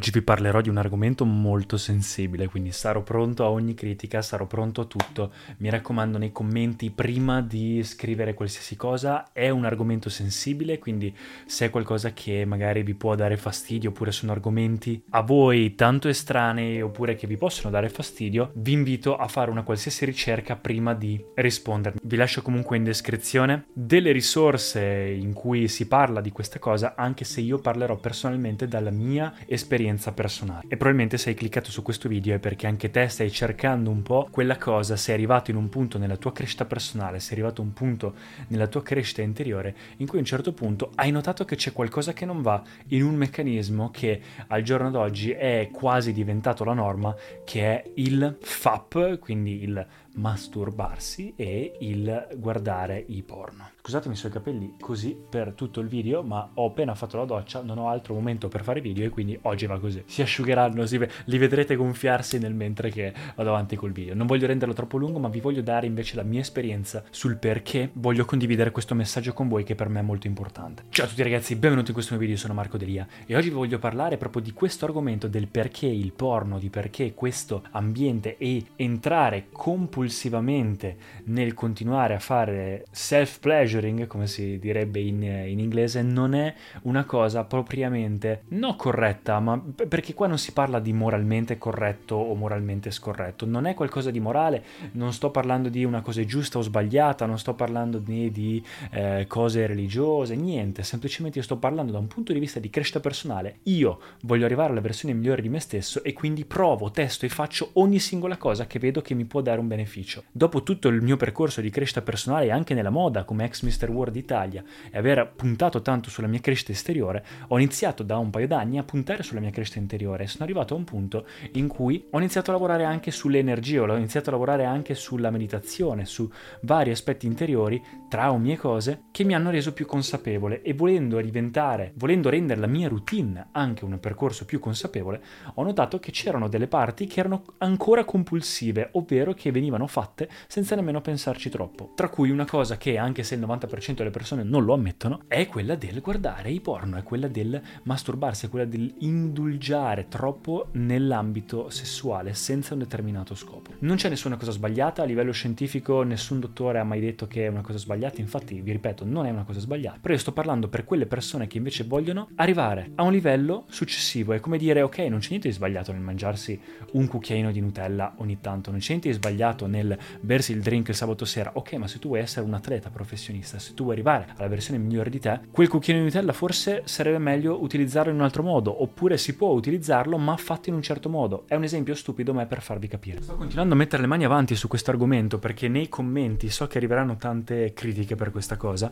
Oggi vi parlerò di un argomento molto sensibile, quindi sarò pronto a ogni critica, sarò pronto a tutto. Mi raccomando nei commenti prima di scrivere qualsiasi cosa, è un argomento sensibile, quindi se è qualcosa che magari vi può dare fastidio oppure sono argomenti a voi tanto estranei oppure che vi possono dare fastidio, vi invito a fare una qualsiasi ricerca prima di rispondermi. Vi lascio comunque in descrizione delle risorse in cui si parla di questa cosa, anche se io parlerò personalmente dalla mia esperienza esperienza personale. E probabilmente se hai cliccato su questo video è perché anche te stai cercando un po' quella cosa, sei arrivato in un punto nella tua crescita personale, sei arrivato a un punto nella tua crescita interiore in cui a un certo punto hai notato che c'è qualcosa che non va in un meccanismo che al giorno d'oggi è quasi diventato la norma, che è il FAP, quindi il masturbarsi e il guardare i porno. Scusatemi i capelli così per tutto il video, ma ho appena fatto la doccia, non ho altro momento per fare video e quindi oggi va così. Si asciugheranno, si li vedrete gonfiarsi nel mentre che vado avanti col video. Non voglio renderlo troppo lungo, ma vi voglio dare invece la mia esperienza sul perché voglio condividere questo messaggio con voi che per me è molto importante. Ciao a tutti ragazzi, benvenuti in questo nuovo video, sono Marco Delia e oggi vi voglio parlare proprio di questo argomento del perché il porno, di perché questo ambiente e entrare compulsivamente nel continuare a fare self-pleasuring, come si direbbe in, in, inglese, non è una cosa propriamente non corretta, ma perché qua non si parla di moralmente corretto o moralmente scorretto, non è qualcosa di morale, non sto parlando di una cosa giusta o sbagliata, non sto parlando né di eh, cose religiose, niente, semplicemente io sto parlando da un punto di vista di crescita personale. Io voglio arrivare alla versione migliore di me stesso e quindi provo, testo e faccio ogni singola cosa che vedo che mi può dare un beneficio. Dopo tutto il mio percorso di crescita personale anche nella moda come ex Mr. World Italia e aver puntato tanto sulla mia crescita esteriore, ho iniziato da un paio d'anni a puntare sulla mia crescita interiore e sono arrivato a un punto in cui ho iniziato a lavorare anche sulle energie, ho iniziato a lavorare anche sulla meditazione, su vari aspetti interiori, traumi e cose che mi hanno reso più consapevole e volendo diventare, volendo rendere la mia routine anche un percorso più consapevole, ho notato che c'erano delle parti che erano ancora compulsive, ovvero che venivano fatte senza nemmeno pensarci troppo. Tra cui una cosa che, anche se il 90% delle persone non lo ammettono, è quella del guardare i porno, è quella del masturbarsi, è quella dell'indulgiare troppo nell'ambito sessuale senza un determinato scopo. Non c'è nessuna cosa sbagliata, a livello scientifico nessun dottore ha mai detto che è una cosa sbagliata, infatti vi ripeto non è una cosa sbagliata, però io sto parlando per quelle persone che invece vogliono arrivare a un livello successivo, è come dire ok non c'è niente di sbagliato nel mangiarsi un cucchiaino di Nutella ogni tanto, non c'è niente di sbagliato nel bersi il drink il sabato sera, ok, ma se tu vuoi essere un atleta professionista, se tu vuoi arrivare alla versione migliore di te, quel cucchiaino di Nutella forse sarebbe meglio utilizzarlo in un altro modo, oppure si può utilizzarlo ma fatto in un certo modo. È un esempio stupido, ma è per farvi capire. Sto continuando a mettere le mani avanti su questo argomento perché nei commenti so che arriveranno tante critiche per questa cosa,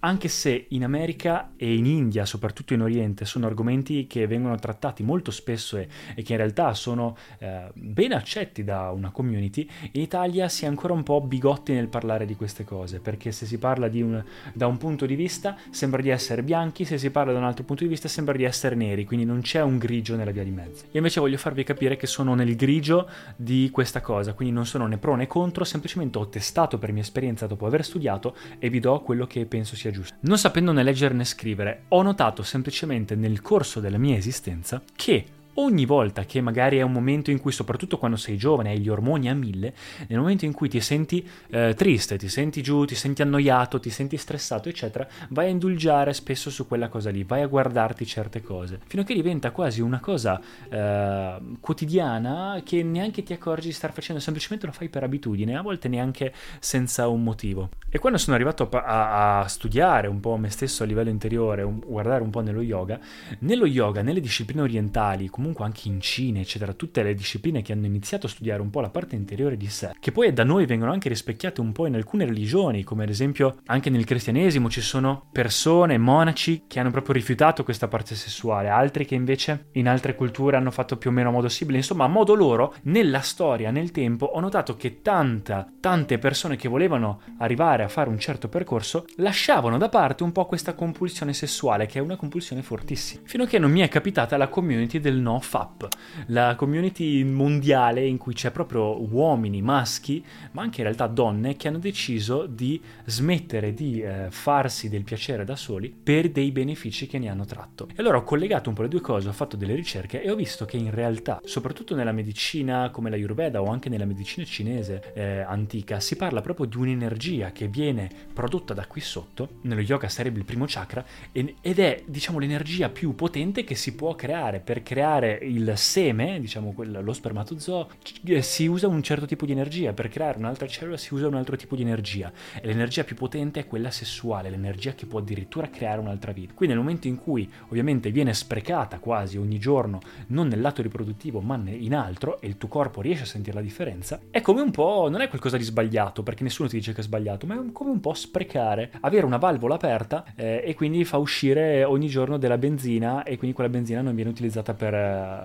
anche se in America e in India, soprattutto in Oriente, sono argomenti che vengono trattati molto spesso e, e che in realtà sono eh, ben accetti da una community, in Italia si è ancora un po' bigotti nel parlare di queste cose, perché se si parla un, da un punto di vista sembra di essere bianchi, se si parla da un altro punto di vista sembra di essere neri, quindi non c'è un grigio nella via di mezzo. Io invece voglio farvi capire che sono nel grigio di questa cosa, quindi non sono né pro né contro, semplicemente ho testato per mia esperienza dopo aver studiato e vi do quello che penso sia giusto. Non sapendo né leggere né scrivere, ho notato semplicemente nel corso della mia esistenza che ogni volta che magari è un momento in cui, soprattutto quando sei giovane, hai gli ormoni a mille, nel momento in cui ti senti eh, triste, ti senti giù, ti senti annoiato, ti senti stressato, eccetera, vai a indulgiare spesso su quella cosa lì, vai a guardarti certe cose, fino a che diventa quasi una cosa eh, quotidiana che neanche ti accorgi di star facendo, semplicemente lo fai per abitudine, a volte neanche senza un motivo. E quando sono arrivato a, a studiare un po' me stesso a livello interiore, un, guardare un po' nello yoga, nello yoga, nelle discipline orientali, comunque comunque anche in Cina, eccetera, tutte le discipline che hanno iniziato a studiare un po' la parte interiore di sé, che poi da noi vengono anche rispecchiate un po' in alcune religioni, come ad esempio anche nel cristianesimo ci sono persone, monaci, che hanno proprio rifiutato questa parte sessuale, altri che invece in altre culture hanno fatto più o meno a modo simile, insomma a modo loro, nella storia, nel tempo, ho notato che tanta, tante persone che volevano arrivare a fare un certo percorso lasciavano da parte un po' questa compulsione sessuale, che è una compulsione fortissima, fino a che non mi è capitata la community del no FAP, la community mondiale in cui c'è proprio uomini, maschi, ma anche in realtà donne che hanno deciso di smettere di eh, farsi del piacere da soli per dei benefici che ne hanno tratto. E allora ho collegato un po' le due cose, ho fatto delle ricerche e ho visto che in realtà, soprattutto nella medicina come la Ayurveda o anche nella medicina cinese eh, antica, si parla proprio di un'energia che viene prodotta da qui sotto, nello yoga sarebbe il primo chakra, ed è diciamo l'energia più potente che si può creare. Per creare il seme, diciamo lo spermatozoo, eh, si usa un certo tipo di energia, per creare un'altra cellula si usa un altro tipo di energia. E l'energia più potente è quella sessuale, l'energia che può addirittura creare un'altra vita. Quindi nel momento in cui ovviamente viene sprecata quasi ogni giorno, non nel lato riproduttivo ma in altro, e il tuo corpo riesce a sentire la differenza, è come un po', non è qualcosa di sbagliato, perché nessuno ti dice che è sbagliato, ma è come un po' sprecare, avere una valvola aperta eh, e quindi fa uscire ogni giorno della benzina e quindi quella benzina non viene utilizzata per,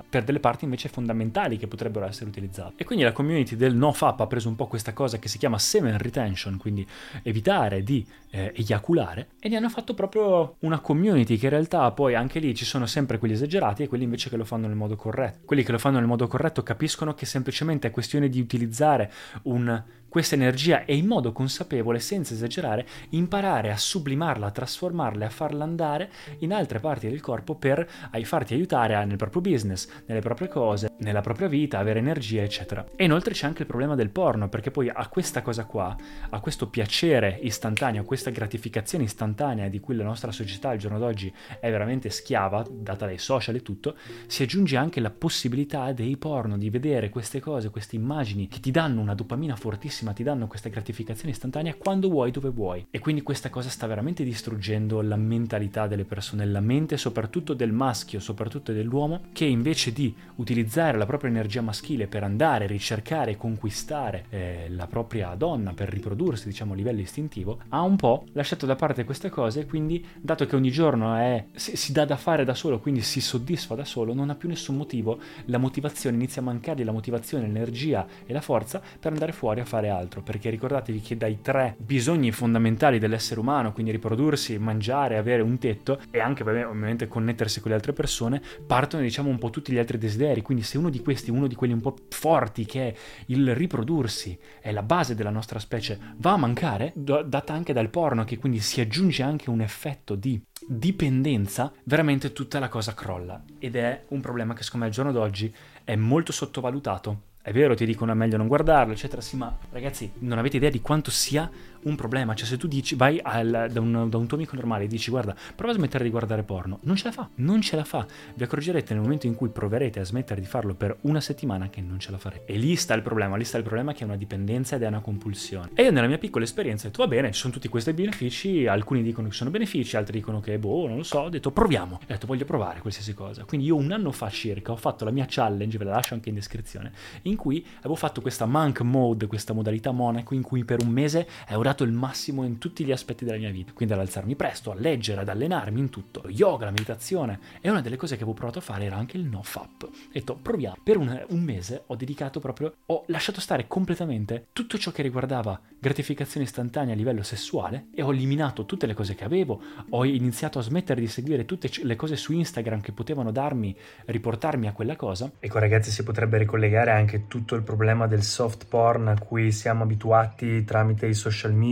per delle parti invece fondamentali che potrebbero essere utilizzate. E quindi la community del NoFap ha preso un po' questa cosa che si chiama semen retention, quindi evitare di eh, eiaculare, e ne hanno fatto proprio una community che in realtà poi anche lì ci sono sempre quelli esagerati e quelli invece che lo fanno nel modo corretto. Quelli che lo fanno nel modo corretto capiscono che semplicemente è questione di utilizzare un questa energia e in modo consapevole, senza esagerare, imparare a sublimarla, a trasformarla, a farla andare in altre parti del corpo per farti aiutare nel proprio business, nelle proprie cose, nella propria vita, avere energia, eccetera. E inoltre c'è anche il problema del porno, perché poi a questa cosa qua, a questo piacere istantaneo, a questa gratificazione istantanea di cui la nostra società al giorno d'oggi è veramente schiava, data dai social e tutto, si aggiunge anche la possibilità dei porno, di vedere queste cose, queste immagini che ti danno una dopamina fortissima bellissima, ti danno questa gratificazione istantanea quando vuoi, dove vuoi. E quindi questa cosa sta veramente distruggendo la mentalità delle persone, la mente soprattutto del maschio, soprattutto dell'uomo, che invece di utilizzare la propria energia maschile per andare, ricercare conquistare eh, la propria donna, per riprodursi, diciamo, a livello istintivo, ha un po' lasciato da parte queste cose e quindi, dato che ogni giorno è, si, si dà da fare da solo, quindi si soddisfa da solo, non ha più nessun motivo, la motivazione inizia a mancargli la motivazione, l'energia e la forza per andare fuori a fare altro, perché ricordatevi che dai tre bisogni fondamentali dell'essere umano, quindi riprodursi, mangiare, avere un tetto e anche ovviamente connettersi con le altre persone, partono diciamo un po' tutti gli altri desideri, quindi se uno di questi, uno di quelli un po' forti che è il riprodursi, è la base della nostra specie, va a mancare, data anche dal porno, che quindi si aggiunge anche un effetto di dipendenza, veramente tutta la cosa crolla ed è un problema che secondo me al giorno d'oggi è molto sottovalutato. È vero, ti dicono è meglio non guardarlo, eccetera, sì, ma ragazzi, non avete idea di quanto sia un problema. Cioè, se tu dici, vai al, da, un, da, un, tuo amico normale e dici, guarda, prova a smettere di guardare porno, non ce la fa, non ce la fa. Vi accorgerete nel momento in cui proverete a smettere di farlo per una settimana che non ce la farete. E lì sta il problema, lì sta il problema che è una dipendenza ed è una compulsione. E io nella mia piccola esperienza ho detto, va bene, ci sono tutti questi benefici, alcuni dicono che sono benefici, altri dicono che, boh, non lo so, ho detto, proviamo. Ho detto, voglio provare qualsiasi cosa. Quindi io un anno fa circa ho fatto la mia challenge, ve la lascio anche in descrizione, in cui avevo fatto questa monk mode, questa modalità monaco, in cui per un mese ho dato il massimo in tutti gli aspetti della mia vita. Quindi ad alzarmi presto, a leggere, ad allenarmi in tutto. Yoga, la meditazione. E una delle cose che avevo provato a fare era anche il no fap. Ho detto, proviamo. Per un, un mese ho dedicato proprio, ho lasciato stare completamente tutto ciò che riguardava gratificazione istantanea a livello sessuale e ho eliminato tutte le cose che avevo. Ho iniziato a smettere di seguire tutte le cose su Instagram che potevano darmi, riportarmi a quella cosa. Ecco ragazzi, si potrebbe ricollegare anche tutto il problema del soft porn a cui siamo abituati tramite i social media,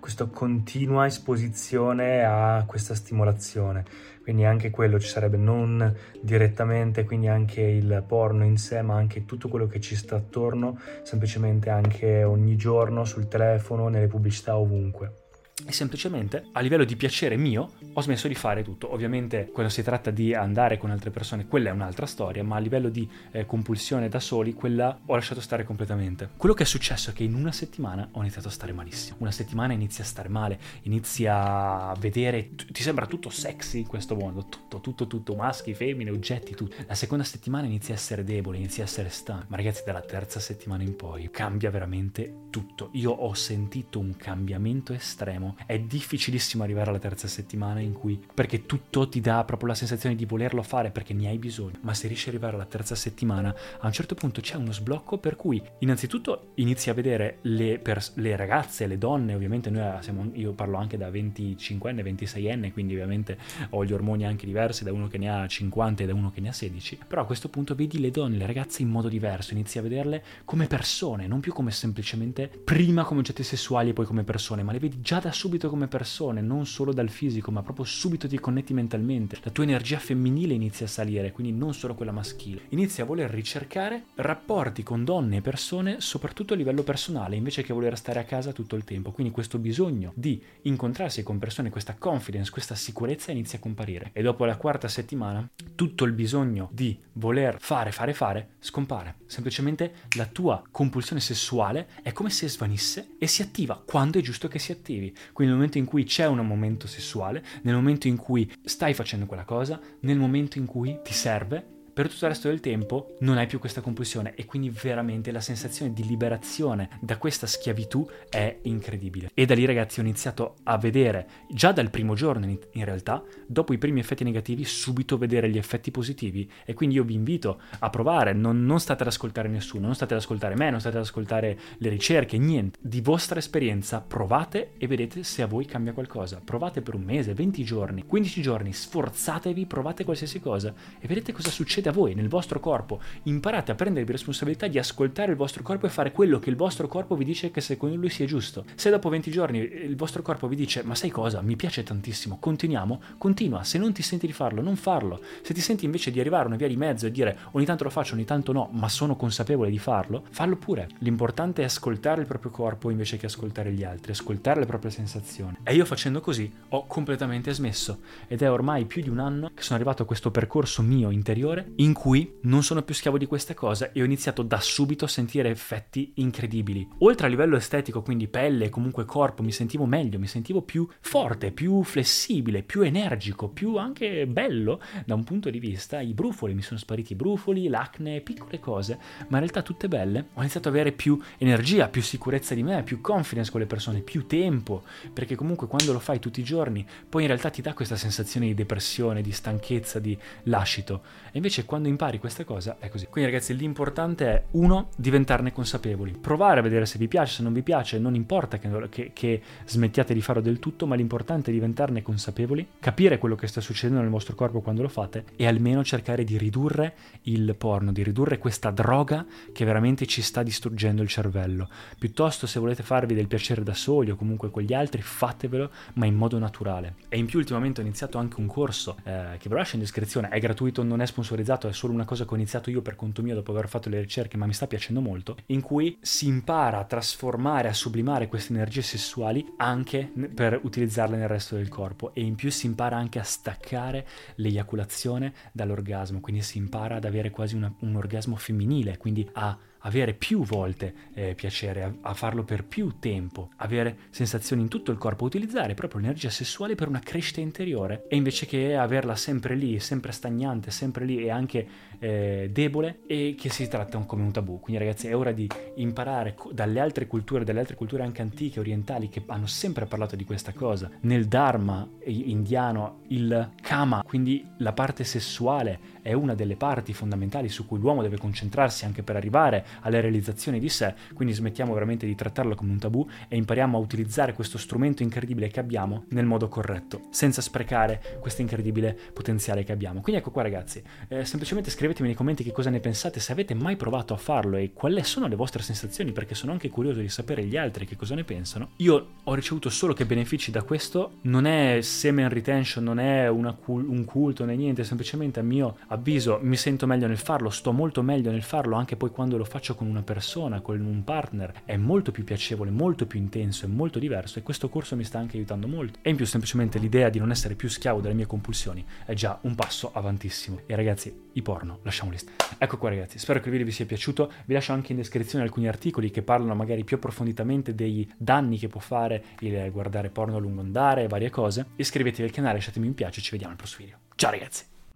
questa continua esposizione a questa stimolazione. Quindi anche quello ci sarebbe non direttamente, quindi anche il porno in sé, ma anche tutto quello che ci sta attorno, semplicemente anche ogni giorno sul telefono, nelle pubblicità ovunque. E semplicemente a livello di piacere mio ho smesso di fare tutto. Ovviamente quando si tratta di andare con altre persone, quella è un'altra storia, ma a livello di eh, compulsione da soli, quella ho lasciato stare completamente. Quello che è successo è che in una settimana ho iniziato a stare malissimo. Una settimana inizia a stare male, inizia a vedere, ti sembra tutto sexy in questo mondo, tutto, tutto, tutto, maschi, femmine, oggetti, tutto. La seconda settimana inizia a essere debole, inizia a essere stanco. Ma ragazzi, dalla terza settimana in poi cambia veramente tutto. Io ho sentito un cambiamento estremo. È difficilissimo arrivare alla terza settimana in cui, perché tutto ti dà proprio la sensazione di volerlo fare perché ne hai bisogno. Ma se riesci ad arrivare alla terza settimana, a un certo punto c'è uno sblocco per cui innanzitutto inizi a vedere le, pers- le ragazze, le donne, ovviamente noi siamo, io parlo anche da 25enne, 26enne, quindi ovviamente ho gli ormoni anche diversi da uno che ne ha 50 e da uno che ne ha 16, però a questo punto vedi le donne, le ragazze in modo diverso, inizi a vederle come persone, non più come semplicemente prima come oggetti sessuali e poi come persone, ma le vedi già da subito come persone, non solo dal fisico, ma proprio subito ti connetti mentalmente. La tua energia femminile inizia a salire, quindi non solo quella maschile. Inizi a voler ricercare rapporti con donne e persone, soprattutto a livello personale, invece che voler stare a casa tutto il tempo. Quindi questo bisogno di incontrarsi con persone, questa confidence, questa sicurezza inizia a comparire. E dopo la quarta settimana, tutto il bisogno di voler fare, fare, fare scompare. Semplicemente la tua compulsione sessuale è come se svanisse e si attiva quando è giusto che si attivi. Quindi nel momento in cui c'è un momento sessuale, nel momento in cui stai facendo quella cosa, nel momento in cui ti serve per tutto il resto del tempo non hai più questa compulsione e quindi veramente la sensazione di liberazione da questa schiavitù è incredibile. E da lì ragazzi ho iniziato a vedere, già dal primo giorno in realtà, dopo i primi effetti negativi, subito vedere gli effetti positivi e quindi io vi invito a provare, non, non state ad ascoltare nessuno, non state ad ascoltare me, non state ad ascoltare le ricerche, niente. Di vostra esperienza provate e vedete se a voi cambia qualcosa. Provate per un mese, 20 giorni, 15 giorni, sforzatevi, provate qualsiasi cosa e vedete cosa succede a voi, nel vostro corpo. Imparate a prendervi responsabilità di ascoltare il vostro corpo e fare quello che il vostro corpo vi dice che secondo lui sia giusto. Se dopo 20 giorni il vostro corpo vi dice ma sai cosa, mi piace tantissimo, continuiamo, continua. Se non ti senti di farlo, non farlo. Se ti senti invece di arrivare a una via di mezzo e dire ogni tanto lo faccio, ogni tanto no, ma sono consapevole di farlo, fallo pure. L'importante è ascoltare il proprio corpo invece che ascoltare gli altri, ascoltare le proprie sensazioni. E io facendo così ho completamente smesso ed è ormai più di un anno che sono arrivato a questo percorso mio interiore in cui non sono più schiavo di queste cose e ho iniziato da subito a sentire effetti incredibili. Oltre a livello estetico, quindi pelle e comunque corpo, mi sentivo meglio, mi sentivo più forte, più flessibile, più energico, più anche bello da un punto di vista. I brufoli, mi sono spariti i brufoli, l'acne, piccole cose, ma in realtà tutte belle. Ho iniziato ad avere più energia, più sicurezza di me, più confidence con le persone, più tempo, perché comunque quando lo fai tutti i giorni, poi in realtà ti dà questa sensazione di depressione, di stanchezza, di lascito. E invece quando impari questa cosa è così. Quindi ragazzi l'importante è uno, diventarne consapevoli, provare a vedere se vi piace, se non vi piace, non importa che, che, che smettiate di farlo del tutto, ma l'importante è diventarne consapevoli, capire quello che sta succedendo nel vostro corpo quando lo fate e almeno cercare di ridurre il porno, di ridurre questa droga che veramente ci sta distruggendo il cervello. Piuttosto se volete farvi del piacere da soli o comunque con gli altri, fatevelo, ma in modo naturale. E in più ultimamente ho iniziato anche un corso eh, che ve lo lascio in descrizione, è gratuito, non è sponsorizzato, è solo una cosa che ho iniziato io per conto mio dopo aver fatto le ricerche, ma mi sta piacendo molto, in cui si impara a trasformare, a sublimare queste energie sessuali anche per utilizzarle nel resto del corpo. E in più si impara anche a staccare l'eiaculazione dall'orgasmo, quindi si impara ad avere quasi una, un orgasmo femminile, quindi a avere più volte eh, piacere, a, a, farlo per più tempo, avere sensazioni in tutto il corpo, utilizzare proprio l'energia sessuale per una crescita interiore e invece che averla sempre lì, sempre stagnante, sempre lì e anche eh, debole e che si tratta come un tabù. Quindi ragazzi è ora di imparare dalle altre culture, dalle altre culture anche antiche, orientali, che hanno sempre parlato di questa cosa. Nel Dharma indiano il kama, quindi la parte sessuale, è una delle parti fondamentali su cui l'uomo deve concentrarsi anche per arrivare alla realizzazione di sé, quindi smettiamo veramente di trattarlo come un tabù e impariamo a utilizzare questo strumento incredibile che abbiamo nel modo corretto, senza sprecare questo incredibile potenziale che abbiamo. Quindi ecco qua ragazzi, eh, semplicemente scrivetemi nei commenti che cosa ne pensate, se avete mai provato a farlo e quali sono le vostre sensazioni, perché sono anche curioso di sapere gli altri che cosa ne pensano. Io ho ricevuto solo che benefici da questo, non è semen retention, non è cul- un culto né niente, semplicemente a mio avviso mi sento meglio nel farlo, sto molto meglio nel farlo anche poi quando lo faccio faccio con una persona, con un partner, è molto più piacevole, molto più intenso e molto diverso e questo corso mi sta anche aiutando molto. E in più semplicemente l'idea di non essere più schiavo delle mie compulsioni è già un passo avantissimo. E ragazzi, i porno, lasciamoli stare. Ecco qua ragazzi, spero che il video vi sia piaciuto, vi lascio anche in descrizione alcuni articoli che parlano magari più approfonditamente dei danni che può fare il guardare porno a lungo andare e varie cose. Iscrivetevi al canale, lasciatemi un piace, ci vediamo al prossimo video. Ciao ragazzi!